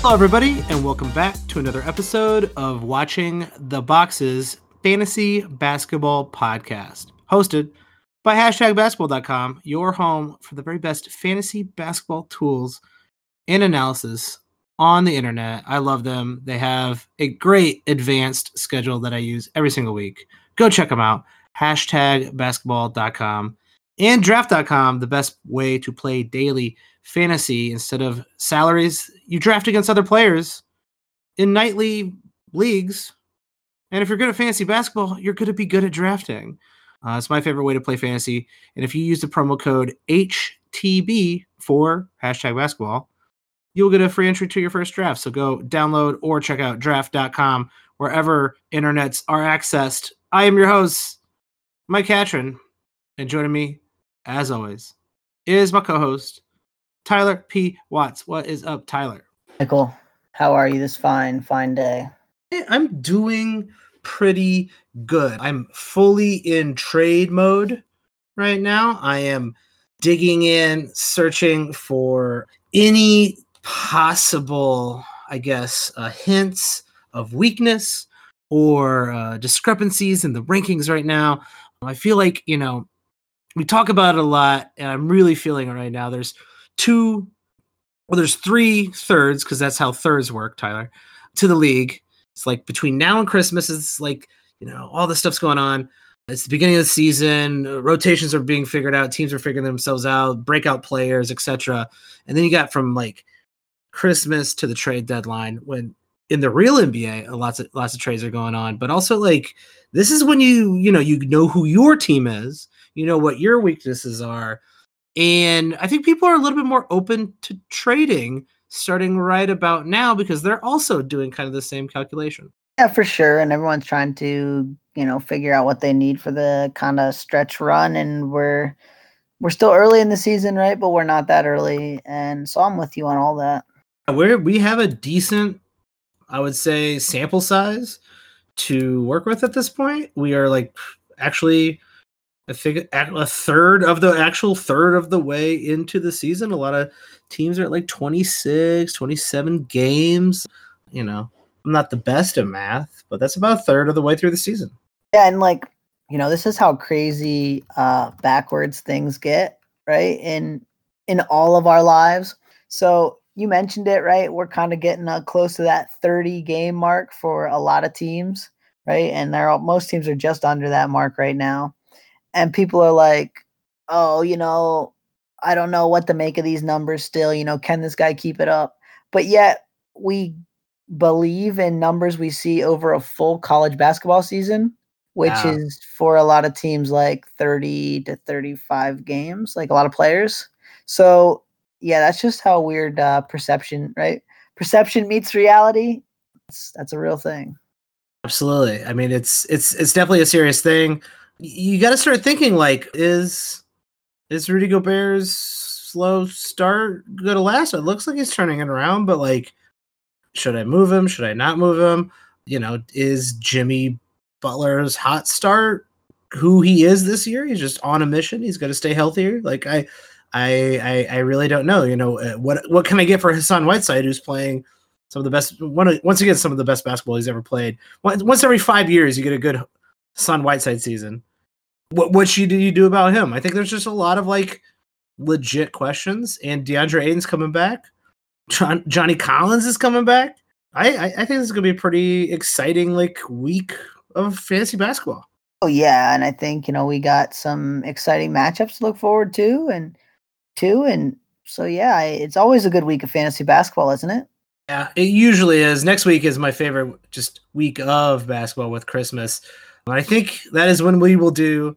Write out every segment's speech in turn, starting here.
Hello, everybody, and welcome back to another episode of Watching the Boxes Fantasy Basketball Podcast, hosted by hashtag basketball.com, your home for the very best fantasy basketball tools and analysis on the internet. I love them. They have a great advanced schedule that I use every single week. Go check them out. Hashtag basketball.com and draft.com, the best way to play daily fantasy instead of salaries. You draft against other players in nightly leagues. And if you're good at fantasy basketball, you're going to be good at drafting. Uh, it's my favorite way to play fantasy. And if you use the promo code HTB for hashtag basketball, you'll get a free entry to your first draft. So go download or check out draft.com wherever internets are accessed. I am your host, Mike Catron, and joining me, as always, is my co-host, Tyler P. Watts. What is up, Tyler? Michael, how are you this fine, fine day? I'm doing pretty good. I'm fully in trade mode right now. I am digging in, searching for any possible, I guess, uh, hints of weakness or uh, discrepancies in the rankings right now. I feel like, you know, we talk about it a lot, and I'm really feeling it right now. There's two, well, there's three thirds, because that's how thirds work, Tyler, to the league. It's like between now and Christmas, it's like, you know, all this stuff's going on. It's the beginning of the season. Uh, rotations are being figured out. Teams are figuring themselves out. Breakout players, etc. And then you got from like Christmas to the trade deadline when in the real NBA, lots of lots of trades are going on. But also like this is when you you know you know who your team is. You know what your weaknesses are. And I think people are a little bit more open to trading starting right about now because they're also doing kind of the same calculation. Yeah, for sure. And everyone's trying to, you know, figure out what they need for the kind of stretch run. And we're we're still early in the season, right? But we're not that early. And so I'm with you on all that. We're we have a decent, I would say, sample size to work with at this point. We are like actually I think a third of the actual third of the way into the season. A lot of teams are at like 26, 27 games. You know, I'm not the best at math, but that's about a third of the way through the season. Yeah, and like, you know, this is how crazy uh backwards things get, right? In in all of our lives. So you mentioned it, right? We're kind of getting uh, close to that 30 game mark for a lot of teams, right? And they're all, most teams are just under that mark right now and people are like, oh, you know, I don't know what to make of these numbers still. You know, can this guy keep it up? But yet we believe in numbers we see over a full college basketball season, which yeah. is for a lot of teams like 30 to 35 games, like a lot of players. So, yeah, that's just how weird uh, perception, right? Perception meets reality. That's, that's a real thing. Absolutely. I mean, it's it's it's definitely a serious thing you got to start thinking like, is is Rudy Gobert's slow start going to last? It looks like he's turning it around, but like, should I move him? Should I not move him? You know, is Jimmy Butler's hot start who he is this year? He's just on a mission. He's going to stay healthier. Like I, I, I, I really don't know. You know, uh, what what can I get for Hassan Whiteside, who's playing some of the best one once again some of the best basketball he's ever played. Once, once every five years, you get a good Hassan Whiteside season what what should you do about him? I think there's just a lot of like legit questions. And DeAndre Ayton's coming back. John, Johnny Collins is coming back. I, I, I think this is gonna be a pretty exciting like week of fantasy basketball. Oh yeah, and I think you know we got some exciting matchups to look forward to, and to and so yeah, it's always a good week of fantasy basketball, isn't it? Yeah, it usually is. Next week is my favorite just week of basketball with Christmas. I think that is when we will do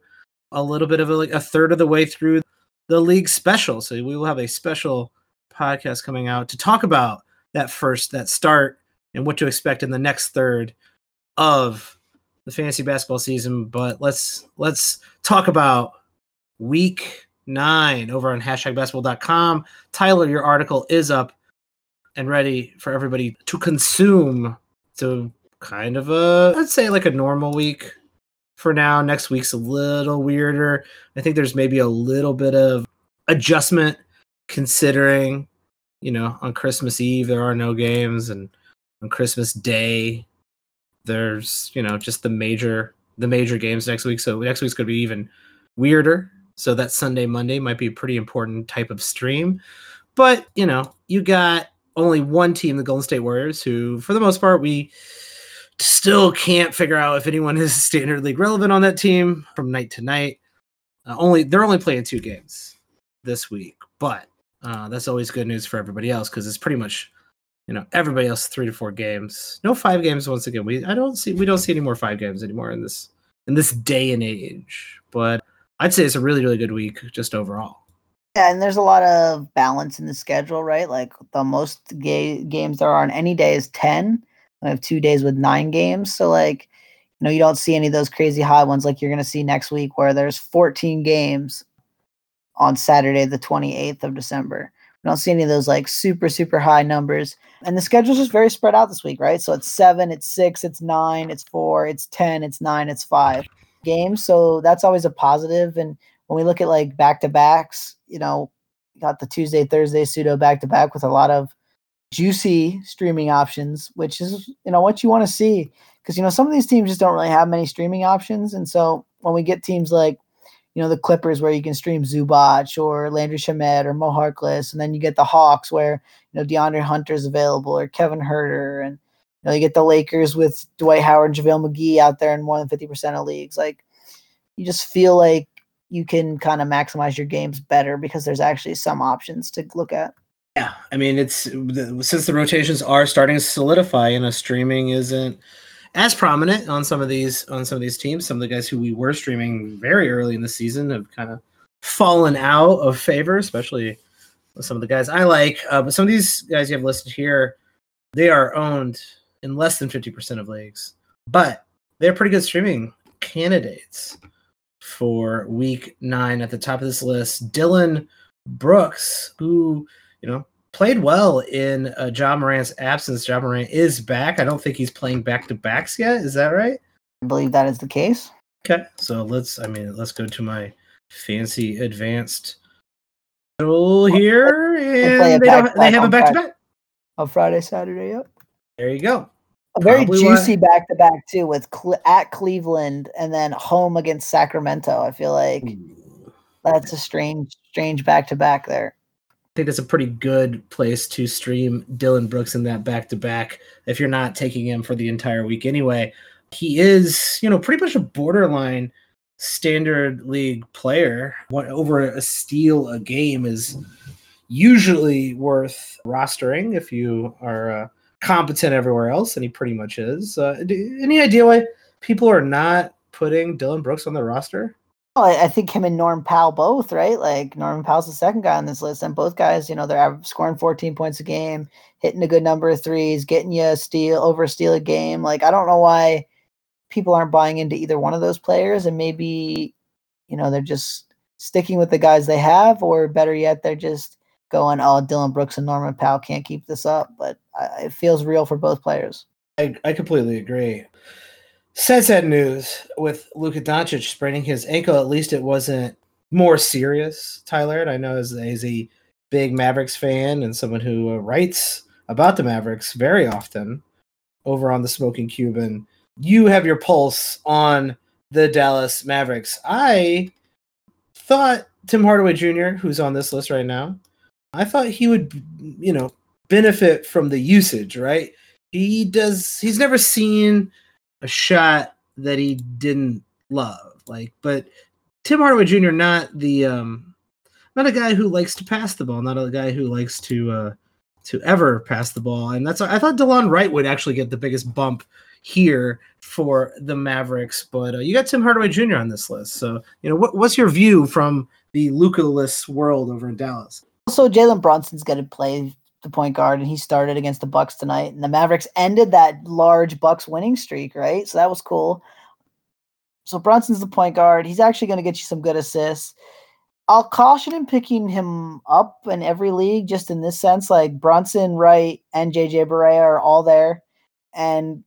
a little bit of a, like a third of the way through the league special. So we will have a special podcast coming out to talk about that first that start and what to expect in the next third of the fantasy basketball season. But let's let's talk about week nine over on hashtag basketball.com. Tyler, your article is up and ready for everybody to consume. So kind of a I'd say like a normal week for now. Next week's a little weirder. I think there's maybe a little bit of adjustment considering you know, on Christmas Eve there are no games, and on Christmas Day there's you know just the major the major games next week. So next week's gonna be even weirder. So that Sunday Monday might be a pretty important type of stream. But you know, you got only one team, the Golden State Warriors, who for the most part we still can't figure out if anyone is standard league relevant on that team from night to night. Uh, only they're only playing two games this week, but uh, that's always good news for everybody else because it's pretty much you know everybody else three to four games. No five games once again. We I don't see we don't see any more five games anymore in this in this day and age. But I'd say it's a really really good week just overall. Yeah, and there's a lot of balance in the schedule, right? Like the most ga- games there are on any day is ten. I have two days with nine games, so like you know you don't see any of those crazy high ones like you're going to see next week where there's 14 games on Saturday, the 28th of December. We don't see any of those like super, super high numbers. And the schedule's just very spread out this week, right? So it's seven, it's six, it's nine, it's four, it's 10, it's nine, it's five games. So that's always a positive. And when we look at like back to backs, you know, got the Tuesday, Thursday pseudo back to back with a lot of juicy streaming options, which is, you know, what you want to see. Because, you know, some of these teams just don't really have many streaming options. And so when we get teams like you know, the Clippers where you can stream Zubac or Landry Shamet or Mo Harkless, and then you get the Hawks where you know DeAndre Hunter's available or Kevin Huerter, and you know you get the Lakers with Dwight Howard, and JaVale McGee out there in more than fifty percent of leagues. Like you just feel like you can kind of maximize your games better because there's actually some options to look at. Yeah, I mean it's since the rotations are starting to solidify, you know, streaming isn't as prominent on some of these on some of these teams. Some of the guys who we were streaming very early in the season have kind of fallen out of favor, especially some of the guys I like. Uh, but some of these guys you have listed here, they are owned in less than fifty percent of leagues, but they're pretty good streaming candidates for week nine at the top of this list. Dillon Brooks, who you know played well in uh, Ja Morant's absence. John Morant is back. I don't think he's playing back to backs yet. Is that right? I believe that is the case. Okay, so let's. I mean, let's go to my fancy advanced tool here, and they, don't, they have a back to back. On Friday, Saturday. Yep. There you go. A very Probably juicy back to back too, with Cle- at Cleveland and then home against Sacramento. I feel like that's a strange, strange back to back there think that's a pretty good place to stream Dillon Brooks in that back to back if you're not taking him for the entire week anyway. He is, you know, pretty much a borderline standard league player. What over a steal a game is usually worth rostering if you are uh, competent everywhere else, and he pretty much is. Uh, any idea why people are not putting Dillon Brooks on the roster? Well, I, think him and Norm Powell both, right? Like Norman Powell's the second guy on this list, and both guys, you know, they're scoring 14 points a game, hitting a good number of threes, getting you a steal over steal a game. Like I don't know why people aren't buying into either one of those players, and maybe you know they're just sticking with the guys they have, or better yet, they're just going, "Oh, Dillon Brooks and Norman Powell can't keep this up." But I, it feels real for both players. I, I completely agree. Sad, sad news with Luka Doncic spraining his ankle. At least it wasn't more serious, Tyler. And I know as, as a big Mavericks fan and someone who uh, writes about the Mavericks very often over on the Smoking Cuban, you have your pulse on the Dallas Mavericks. I thought Tim Hardaway Jr., who's on this list right now, I thought he would, you know, benefit from the usage, right? He does, he's never seen a shot that he didn't love. Like, but Tim Hardaway Jr. not the um not a guy who likes to pass the ball, not a guy who likes to uh to ever pass the ball. And that's I thought Delon Wright would actually get the biggest bump here for the Mavericks, but uh, you got Tim Hardaway Jr. on this list. So, you know, what, what's your view from the Luka-less world over in Dallas? Also, Jalen Brunson's going to play the point guard, and he started against the Bucks tonight. And the Mavericks ended that large Bucks winning streak, right? So that was cool. So Brunson's the point guard. He's actually going to get you some good assists. I'll caution in picking him up in every league, just in this sense. Like Brunson, Wright, and JJ Barea are all there. And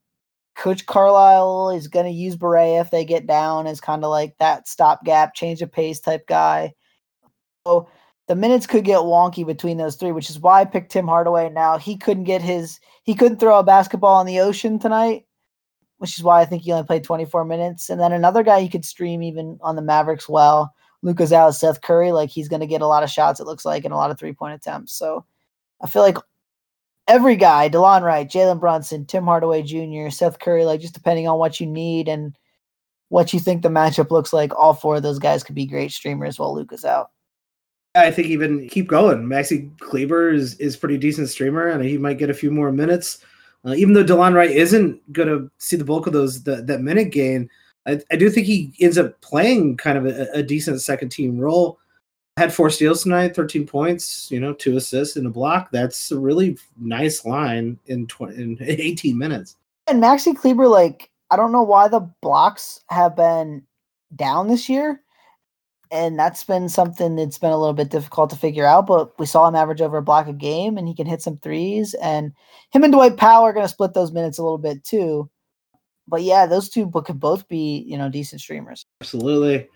Coach Carlisle is going to use Barea if they get down as kind of like that stopgap, change of pace type guy. So the minutes could get wonky between those three, which is why I picked Tim Hardaway. Now he couldn't get his he couldn't throw a basketball in the ocean tonight, which is why I think he only played 24 minutes. And then another guy you could stream even on the Mavericks well, Luka's out, Seth Curry, like he's gonna get a lot of shots, it looks like, and a lot of three point attempts. So I feel like every guy, Delon Wright, Jalen Brunson, Tim Hardaway Jr., Seth Curry, like just depending on what you need and what you think the matchup looks like, all four of those guys could be great streamers while Luka's out. I think even keep going. Maxi Kleber is is pretty decent streamer, and he might get a few more minutes. Uh, even though Delon Wright isn't going to see the bulk of those the, that minute gain, I, I, do think he ends up playing kind of a, a, decent second team role. Had four steals tonight, thirteen points, you know, two assists and a block. That's a really nice line in tw- in eighteen minutes. And Maxi Kleber, like I don't know why the blocks have been down this year and that's been something that's been a little bit difficult to figure out. But we saw him average over a block a game, and he can hit some threes. And him and Dwight Powell are going to split those minutes a little bit too. But yeah, those two could both be you know decent streamers. Absolutely.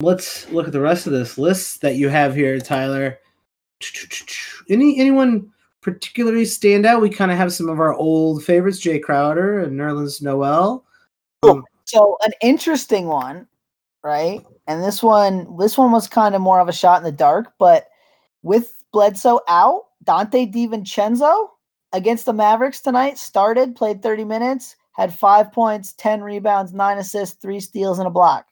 Let's look at the rest of this list that you have here, Tyler. Any anyone particularly stand out? We kind of have some of our old favorites, Jae Crowder and Nerlens Noel. Um, so an interesting one right? And this one, this one was kind of more of a shot in the dark, but with Bledsoe out, Donte DiVincenzo against the Mavericks tonight started, played 30 minutes, had five points, 10 rebounds, nine assists, three steals, and a block.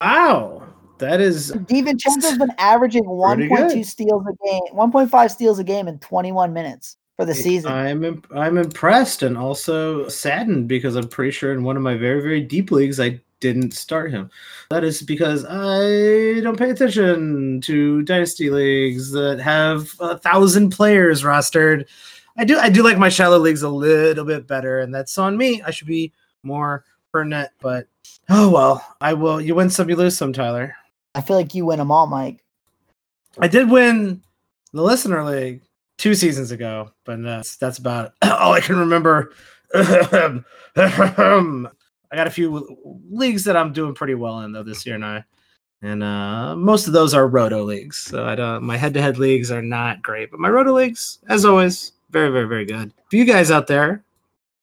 Wow. That is DiVincenzo's been averaging 1.2 steals a game, 1.5 steals a game in 21 minutes for the season. I'm I'm impressed and also saddened because I'm pretty sure in one of my very very deep leagues I didn't start him. That is because I don't pay attention to dynasty leagues that have a thousand players rostered. I do I do like my shallow leagues a little bit better, and that's on me. I should be more per net, but oh well. I will. You win some, you lose some, Tyler. I feel like you win them all, Mike. I did win the listener league two seasons ago, but that's that's about all I can remember. I got a few leagues that I'm doing pretty well in though this year, and I and uh, most of those are roto leagues. So I don't. My head-to-head leagues are not great, but my roto leagues, as always, very, very, very good. If you guys out there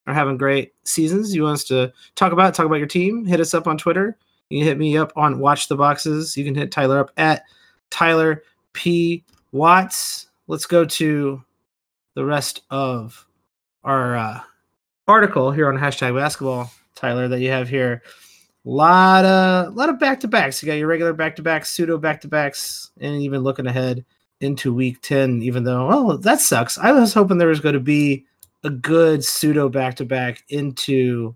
are having great seasons, you want us to talk about talk about your team, hit us up on Twitter. You can hit me up on Watch the Boxes. You can hit Tyler up at Tyler P Watts. Let's go to the rest of our uh, article here on hashtag basketball Tyler, that you have here. A lot of lot of back to backs. You got your regular back to backs, pseudo back to backs, and even looking ahead into week 10, even though, oh, that sucks. I was hoping there was going to be a good pseudo back to back into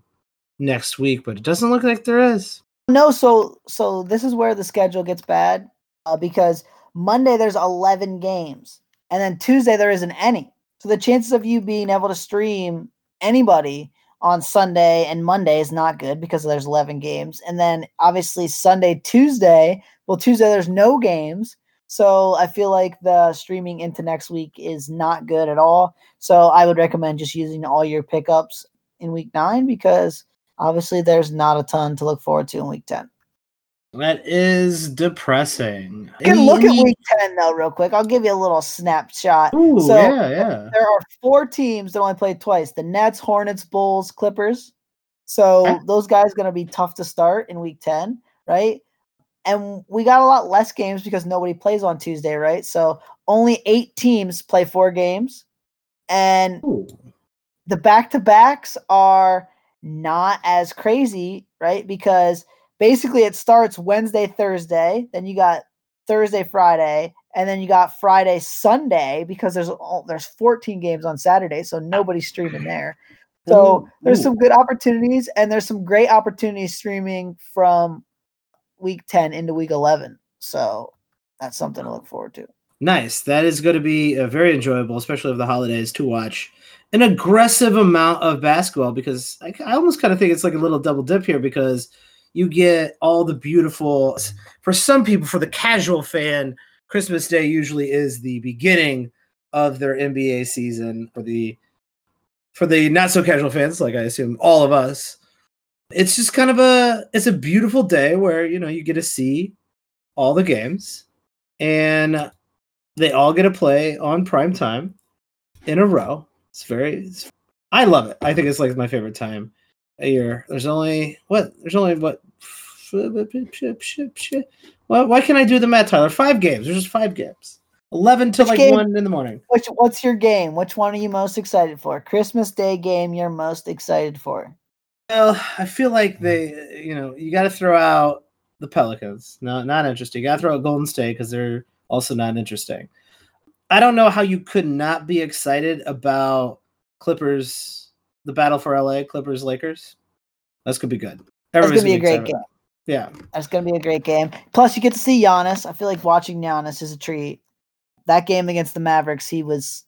next week, but it doesn't look like there is. No, so so this is where the schedule gets bad uh, because Monday there's 11 games, and then Tuesday there isn't any. So the chances of you being able to stream anybody on Sunday and Monday is not good because there's 11 games. And then obviously Sunday, Tuesday, well, Tuesday there's no games. So I feel like the streaming into next week is not good at all. So I would recommend just using all your pickups in week nine because obviously there's not a ton to look forward to in week 10. That is depressing. You can look at week 10 though, real quick. I'll give you a little snapshot. Ooh, so yeah, yeah. There are four teams that only played twice the Nets, Hornets, Bulls, Clippers. So okay. those guys are going to be tough to start in week 10, right? And we got a lot less games because nobody plays on Tuesday, right? So only eight teams play four games. And Ooh. the back to backs are not as crazy, right? Because basically it starts Wednesday, Thursday, then you got Thursday, Friday, and then you got Friday, Sunday because there's there's 14 games on Saturday, so nobody's streaming there. So there's some good opportunities, and there's some great opportunities streaming from week 10 into week 11. So that's something to look forward to. Nice. That is going to be uh, very enjoyable, especially over the holidays, to watch an aggressive amount of basketball because I, I almost kind of think it's like a little double dip here because you get all the beautiful for some people for the casual fan christmas day usually is the beginning of their nba season for the for the not so casual fans like i assume all of us it's just kind of a it's a beautiful day where you know you get to see all the games and they all get to play on prime time in a row. It's very, it's, I love it. I think it's like my favorite time a year. There's only what? There's only what? Well, why can't I do the math, Tyler? Five games. There's just five games. Eleven to like game- one in the morning. Which what's your game? Which one are you most excited for? Christmas Day game you're most excited for? Well, I feel like they, you know, you got to throw out the Pelicans. No, not interesting. You got to throw out Golden State because they're also not interesting. I don't know how you could not be excited about Clippers, the battle for LA, Clippers, Lakers. That's gonna be good. That's Everybody's gonna be a great game. Yeah, That's gonna be a great game. Plus, you get to see Giannis. I feel like watching Giannis is a treat. That game against the Mavericks, he was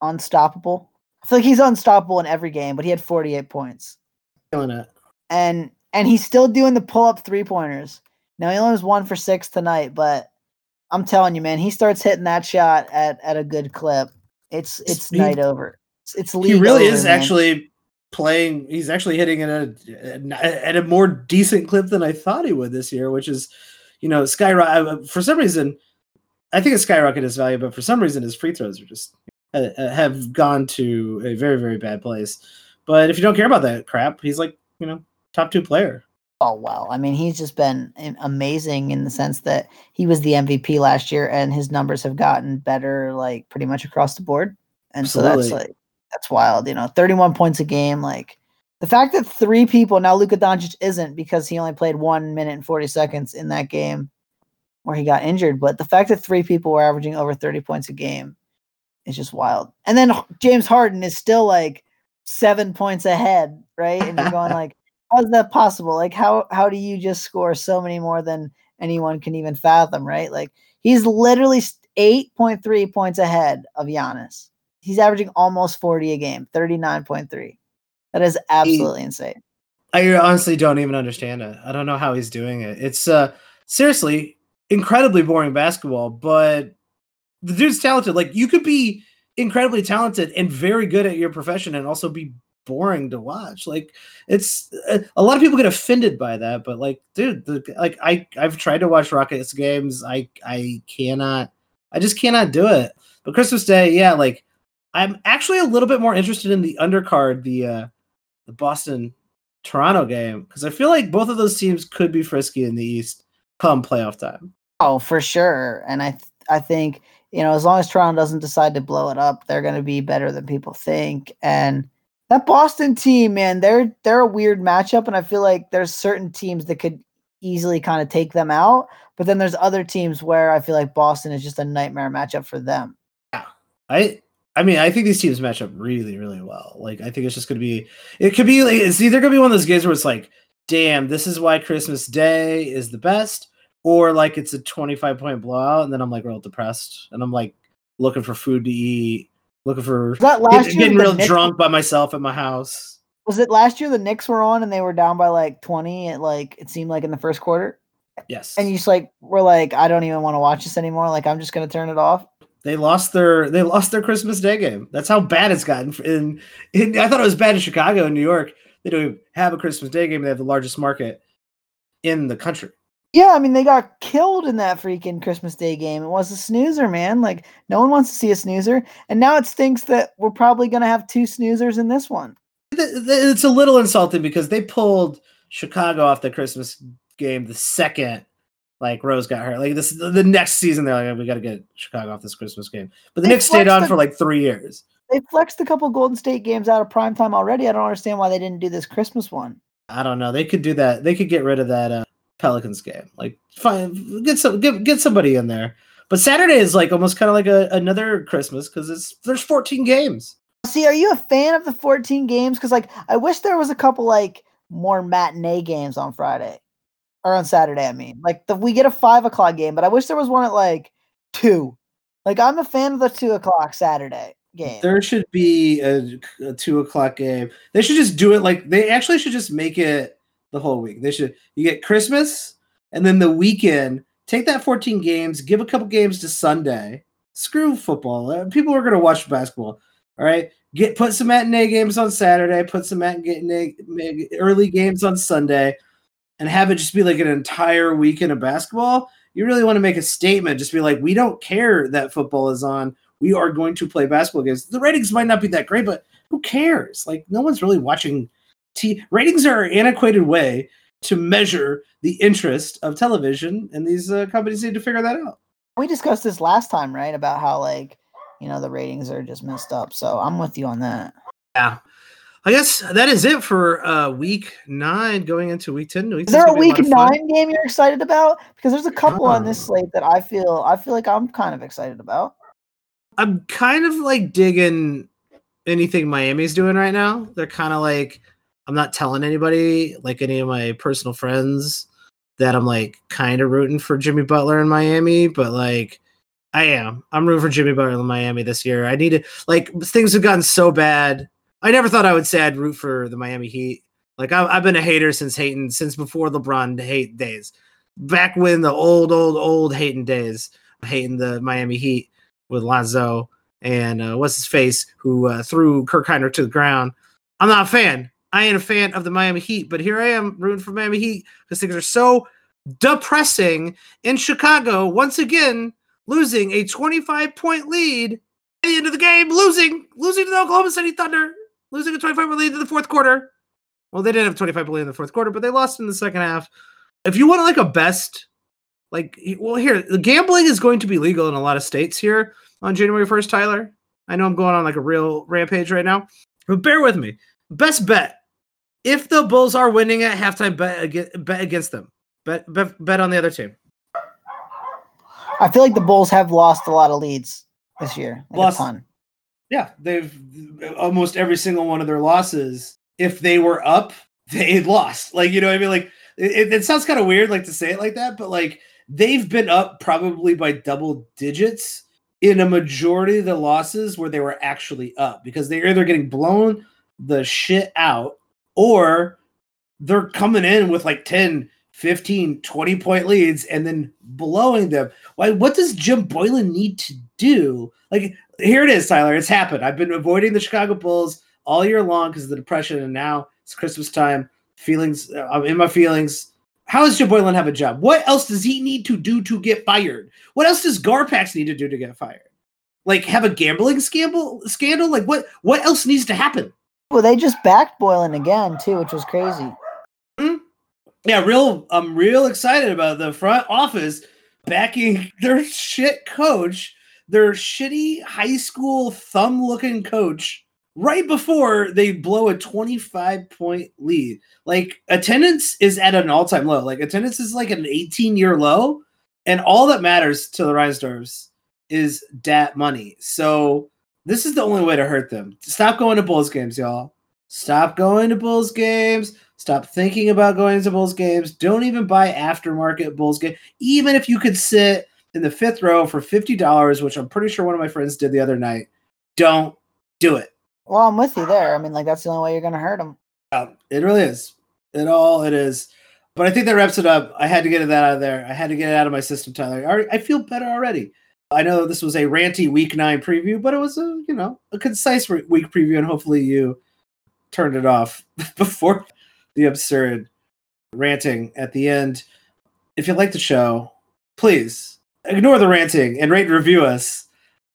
unstoppable. I feel like he's unstoppable in every game, but he had 48 points. killing it. and and he's still doing the pull up three pointers. Now he only was one for six tonight, but I'm telling you, man, he starts hitting that shot at at a good clip. It's it's night over. It's, it's He really over, is man. actually playing. He's actually hitting at a at a more decent clip than I thought he would this year, which is, you know, skyrocket. For some reason, I think it's skyrocketed his value, but for some reason, his free throws are just uh, uh, have gone to a very very bad place. But if you don't care about that crap, he's like you know top two player. Oh well, I mean, he's just been amazing in the sense that he was the MVP last year, and his numbers have gotten better, like pretty much across the board. And so that's Absolutely. like that's wild, you know, 31 points a game. Like the fact that three people now Luka Doncic isn't because he only played one minute and 40 seconds in that game where he got injured, but the fact that three people were averaging over 30 points a game is just wild. And then James Harden is still like seven points ahead, right? And you're going like how is that possible? Like how how do you just score so many more than anyone can even fathom, right? Like he's literally eight point three points ahead of Giannis. He's averaging almost 40 a game, 39.3. That is absolutely insane. I honestly don't even understand it. I don't know how he's doing it. It's uh seriously incredibly boring basketball, but the dude's talented. Like you could be incredibly talented and very good at your profession and also be boring to watch. Like it's uh, a lot of people get offended by that, but like dude, the, like I I've tried to watch Rockets games. I I cannot I just cannot do it. But Christmas Day, yeah, like I'm actually a little bit more interested in the undercard, the uh the Boston Toronto game because I feel like both of those teams could be frisky in the East come playoff time. Oh, for sure. And I th- I think, you know, as long as Toronto doesn't decide to blow it up, they're going to be better than people think. And that Boston team, man, they're they're a weird matchup and I feel like there's certain teams that could easily kind of take them out, but then there's other teams where I feel like Boston is just a nightmare matchup for them. Yeah, I I mean I think these teams match up really really well. Like I think it's just gonna be it could be like it's either gonna be one of those games where it's like, damn, this is why Christmas Day is the best, or like it's a 25 point blowout, and then I'm like real depressed and I'm like looking for food to eat, looking for that last get- year getting real Knicks- drunk by myself at my house. Was it last year the Knicks were on and they were down by like 20 at like it seemed like in the first quarter? Yes. And you just like were like, I don't even want to watch this anymore. Like I'm just gonna turn it off. They lost their they lost their Christmas Day game. That's how bad it's gotten. In, in I thought it was bad in Chicago and New York. They don't even have a Christmas Day game. They have the largest market in the country. Yeah, I mean they got killed in that freaking Christmas Day game. It was a snoozer, man. Like no one wants to see a snoozer, and now it stinks that we're probably gonna have two snoozers in this one. It's a little insulting because they pulled Chicago off the Christmas game the second like Rose got hurt. Like this, the next season they're like, we got to get Chicago off this Christmas game. But the They Knicks stayed on the- for like three years. They flexed a couple Golden State games out of prime time already. I don't understand why they didn't do this Christmas one. I don't know. They could do that. They could get rid of that uh, Pelicans game. Like, fine, get some, get, get somebody in there. But Saturday is like almost kind of like a, another Christmas because it's there's 14 games. See, are you a fan of the 14 games? Because like I wish there was a couple like more matinee games on Friday or on Saturday. I mean, like the, we get a five o'clock game, but I wish there was one at like two. Like I'm a fan of the two o'clock Saturday game. There should be a, a two o'clock game. They should just do it like they actually should just make it the whole week. They should you get Christmas and then the weekend. Take that 14 games, give a couple games to Sunday. Screw football. Uh, People are gonna watch basketball. All right. Get put some matinee games on Saturday, put some matinee early games on Sunday, and have it just be like an entire weekend of basketball. you really want to make a statement, just be like, we don't care that football is on. We are going to play basketball games. The ratings might not be that great, but who cares? Like, no one's really watching. T- ratings are an antiquated way to measure the interest of television, and these uh, companies need to figure that out. We discussed this last time, right? About how like you know the ratings are just messed up. So I'm with you on that. Yeah. I guess that is it for uh, week nine going into week ten. Week is there a week a nine game you're excited about? Because there's a couple on this slate that I feel I feel like I'm kind of excited about. I'm kind of like digging anything Miami's doing right now. They're kind of like I'm not telling anybody, like any of my personal friends, that I'm like kind of rooting for Jimmy Butler in Miami, but like I am. I'm rooting for Jimmy Butler in Miami this year. I need to like things have gotten so bad I never thought I would say I'd root for the Miami Heat. Like I've, I've been a hater since Hayton, since before LeBron hate days, back when the old, old, old Hayton days, hating the Miami Heat with Lonzo and uh, what's his face who uh, threw Kirk Hinrich to the ground. I'm not a fan. I ain't a fan of the Miami Heat, but here I am rooting for Miami Heat because things are so depressing in Chicago. Once again, losing a 25 point lead at the end of the game, losing, losing to the Oklahoma City Thunder losing a 25 point lead in the fourth quarter. Well, they didn't have 25 point lead in the fourth quarter, but they lost in the second half. If you want like a best, like, well, here, the gambling is going to be legal in a lot of states here on January 1st, Tyler. I know I'm going on like a real rampage right now, but bear with me. Best bet. If the Bulls are winning at halftime, bet, bet against them. Bet, bet, bet on the other team. I feel like the Bulls have lost a lot of leads this year. Like lost, a ton. Yeah, they've almost every single one of their losses. If they were up, they lost. Like you know, I mean, like it, it sounds kind of weird, like to say it like that, but like they've been up probably by double digits in a majority of the losses where they were actually up because they're either getting blown the shit out or they're coming in with like 10 15 20 point leads and then blowing them why what does jim boylen need to do like here it is, Tyler. It's happened. I've been avoiding the Chicago Bulls all year long because of the depression, and now it's Christmas time. Feelings, uh, I'm in my feelings. How does Joe Boylen have a job? What else does he need to do to get fired? What else does Garpax need to do to get fired? Like have a gambling scandal? Scandal? Like what? What else needs to happen? Well, they just backed Boylen again too, which was crazy. Mm-hmm. Yeah, real. I'm real excited about the front office backing their shit coach their shitty high school thumb looking coach right before they blow a 25 point lead. Like attendance is at an all time low. Like attendance is like an 18 year low. And all that matters to the Reinsdorfs is dat money. So this is the only way to hurt them. Stop going to Bulls games, y'all. Stop going to Bulls games. Stop thinking about going to Bulls games. Don't even buy aftermarket Bulls game. Even if you could sit in the fifth row for $50, which I'm pretty sure one of my friends did the other night. Don't do it. Well, I'm with you there. I mean, like, that's the only way you're going to hurt them. Yeah, um, it really is. It all it is. But I think that wraps it up. I had to get that out of there. I had to get it out of my system, Tyler. I feel better already. I know this was a ranty week nine preview, but it was a you know a concise week preview, and hopefully you turned it off before the absurd ranting at the end. If you like the show, please ignore the ranting and rate and review us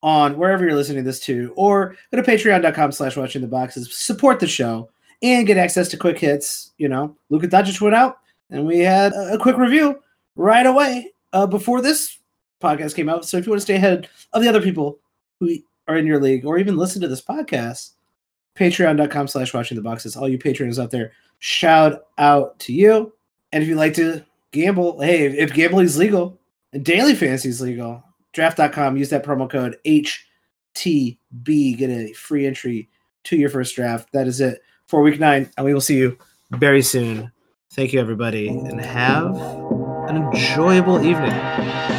on wherever you're listening to this to, or go to patreon.com slash watching the boxes, support the show, and get access to quick hits. You know, Luka Doncic went out, and we had a, quick review right away uh, before this podcast came out. So if you want to stay ahead of the other people who are in your league, or even listen to this podcast, patreon.com slash watching the boxes. All you patrons out there, shout out to you. And if you like to gamble, hey, if gambling is legal, Daily fantasy is legal. Draft.com. Use that promo code HTB. Get a free entry to your first draft. That is it for week nine. And we will see you very soon. Thank you, everybody, and have an enjoyable evening.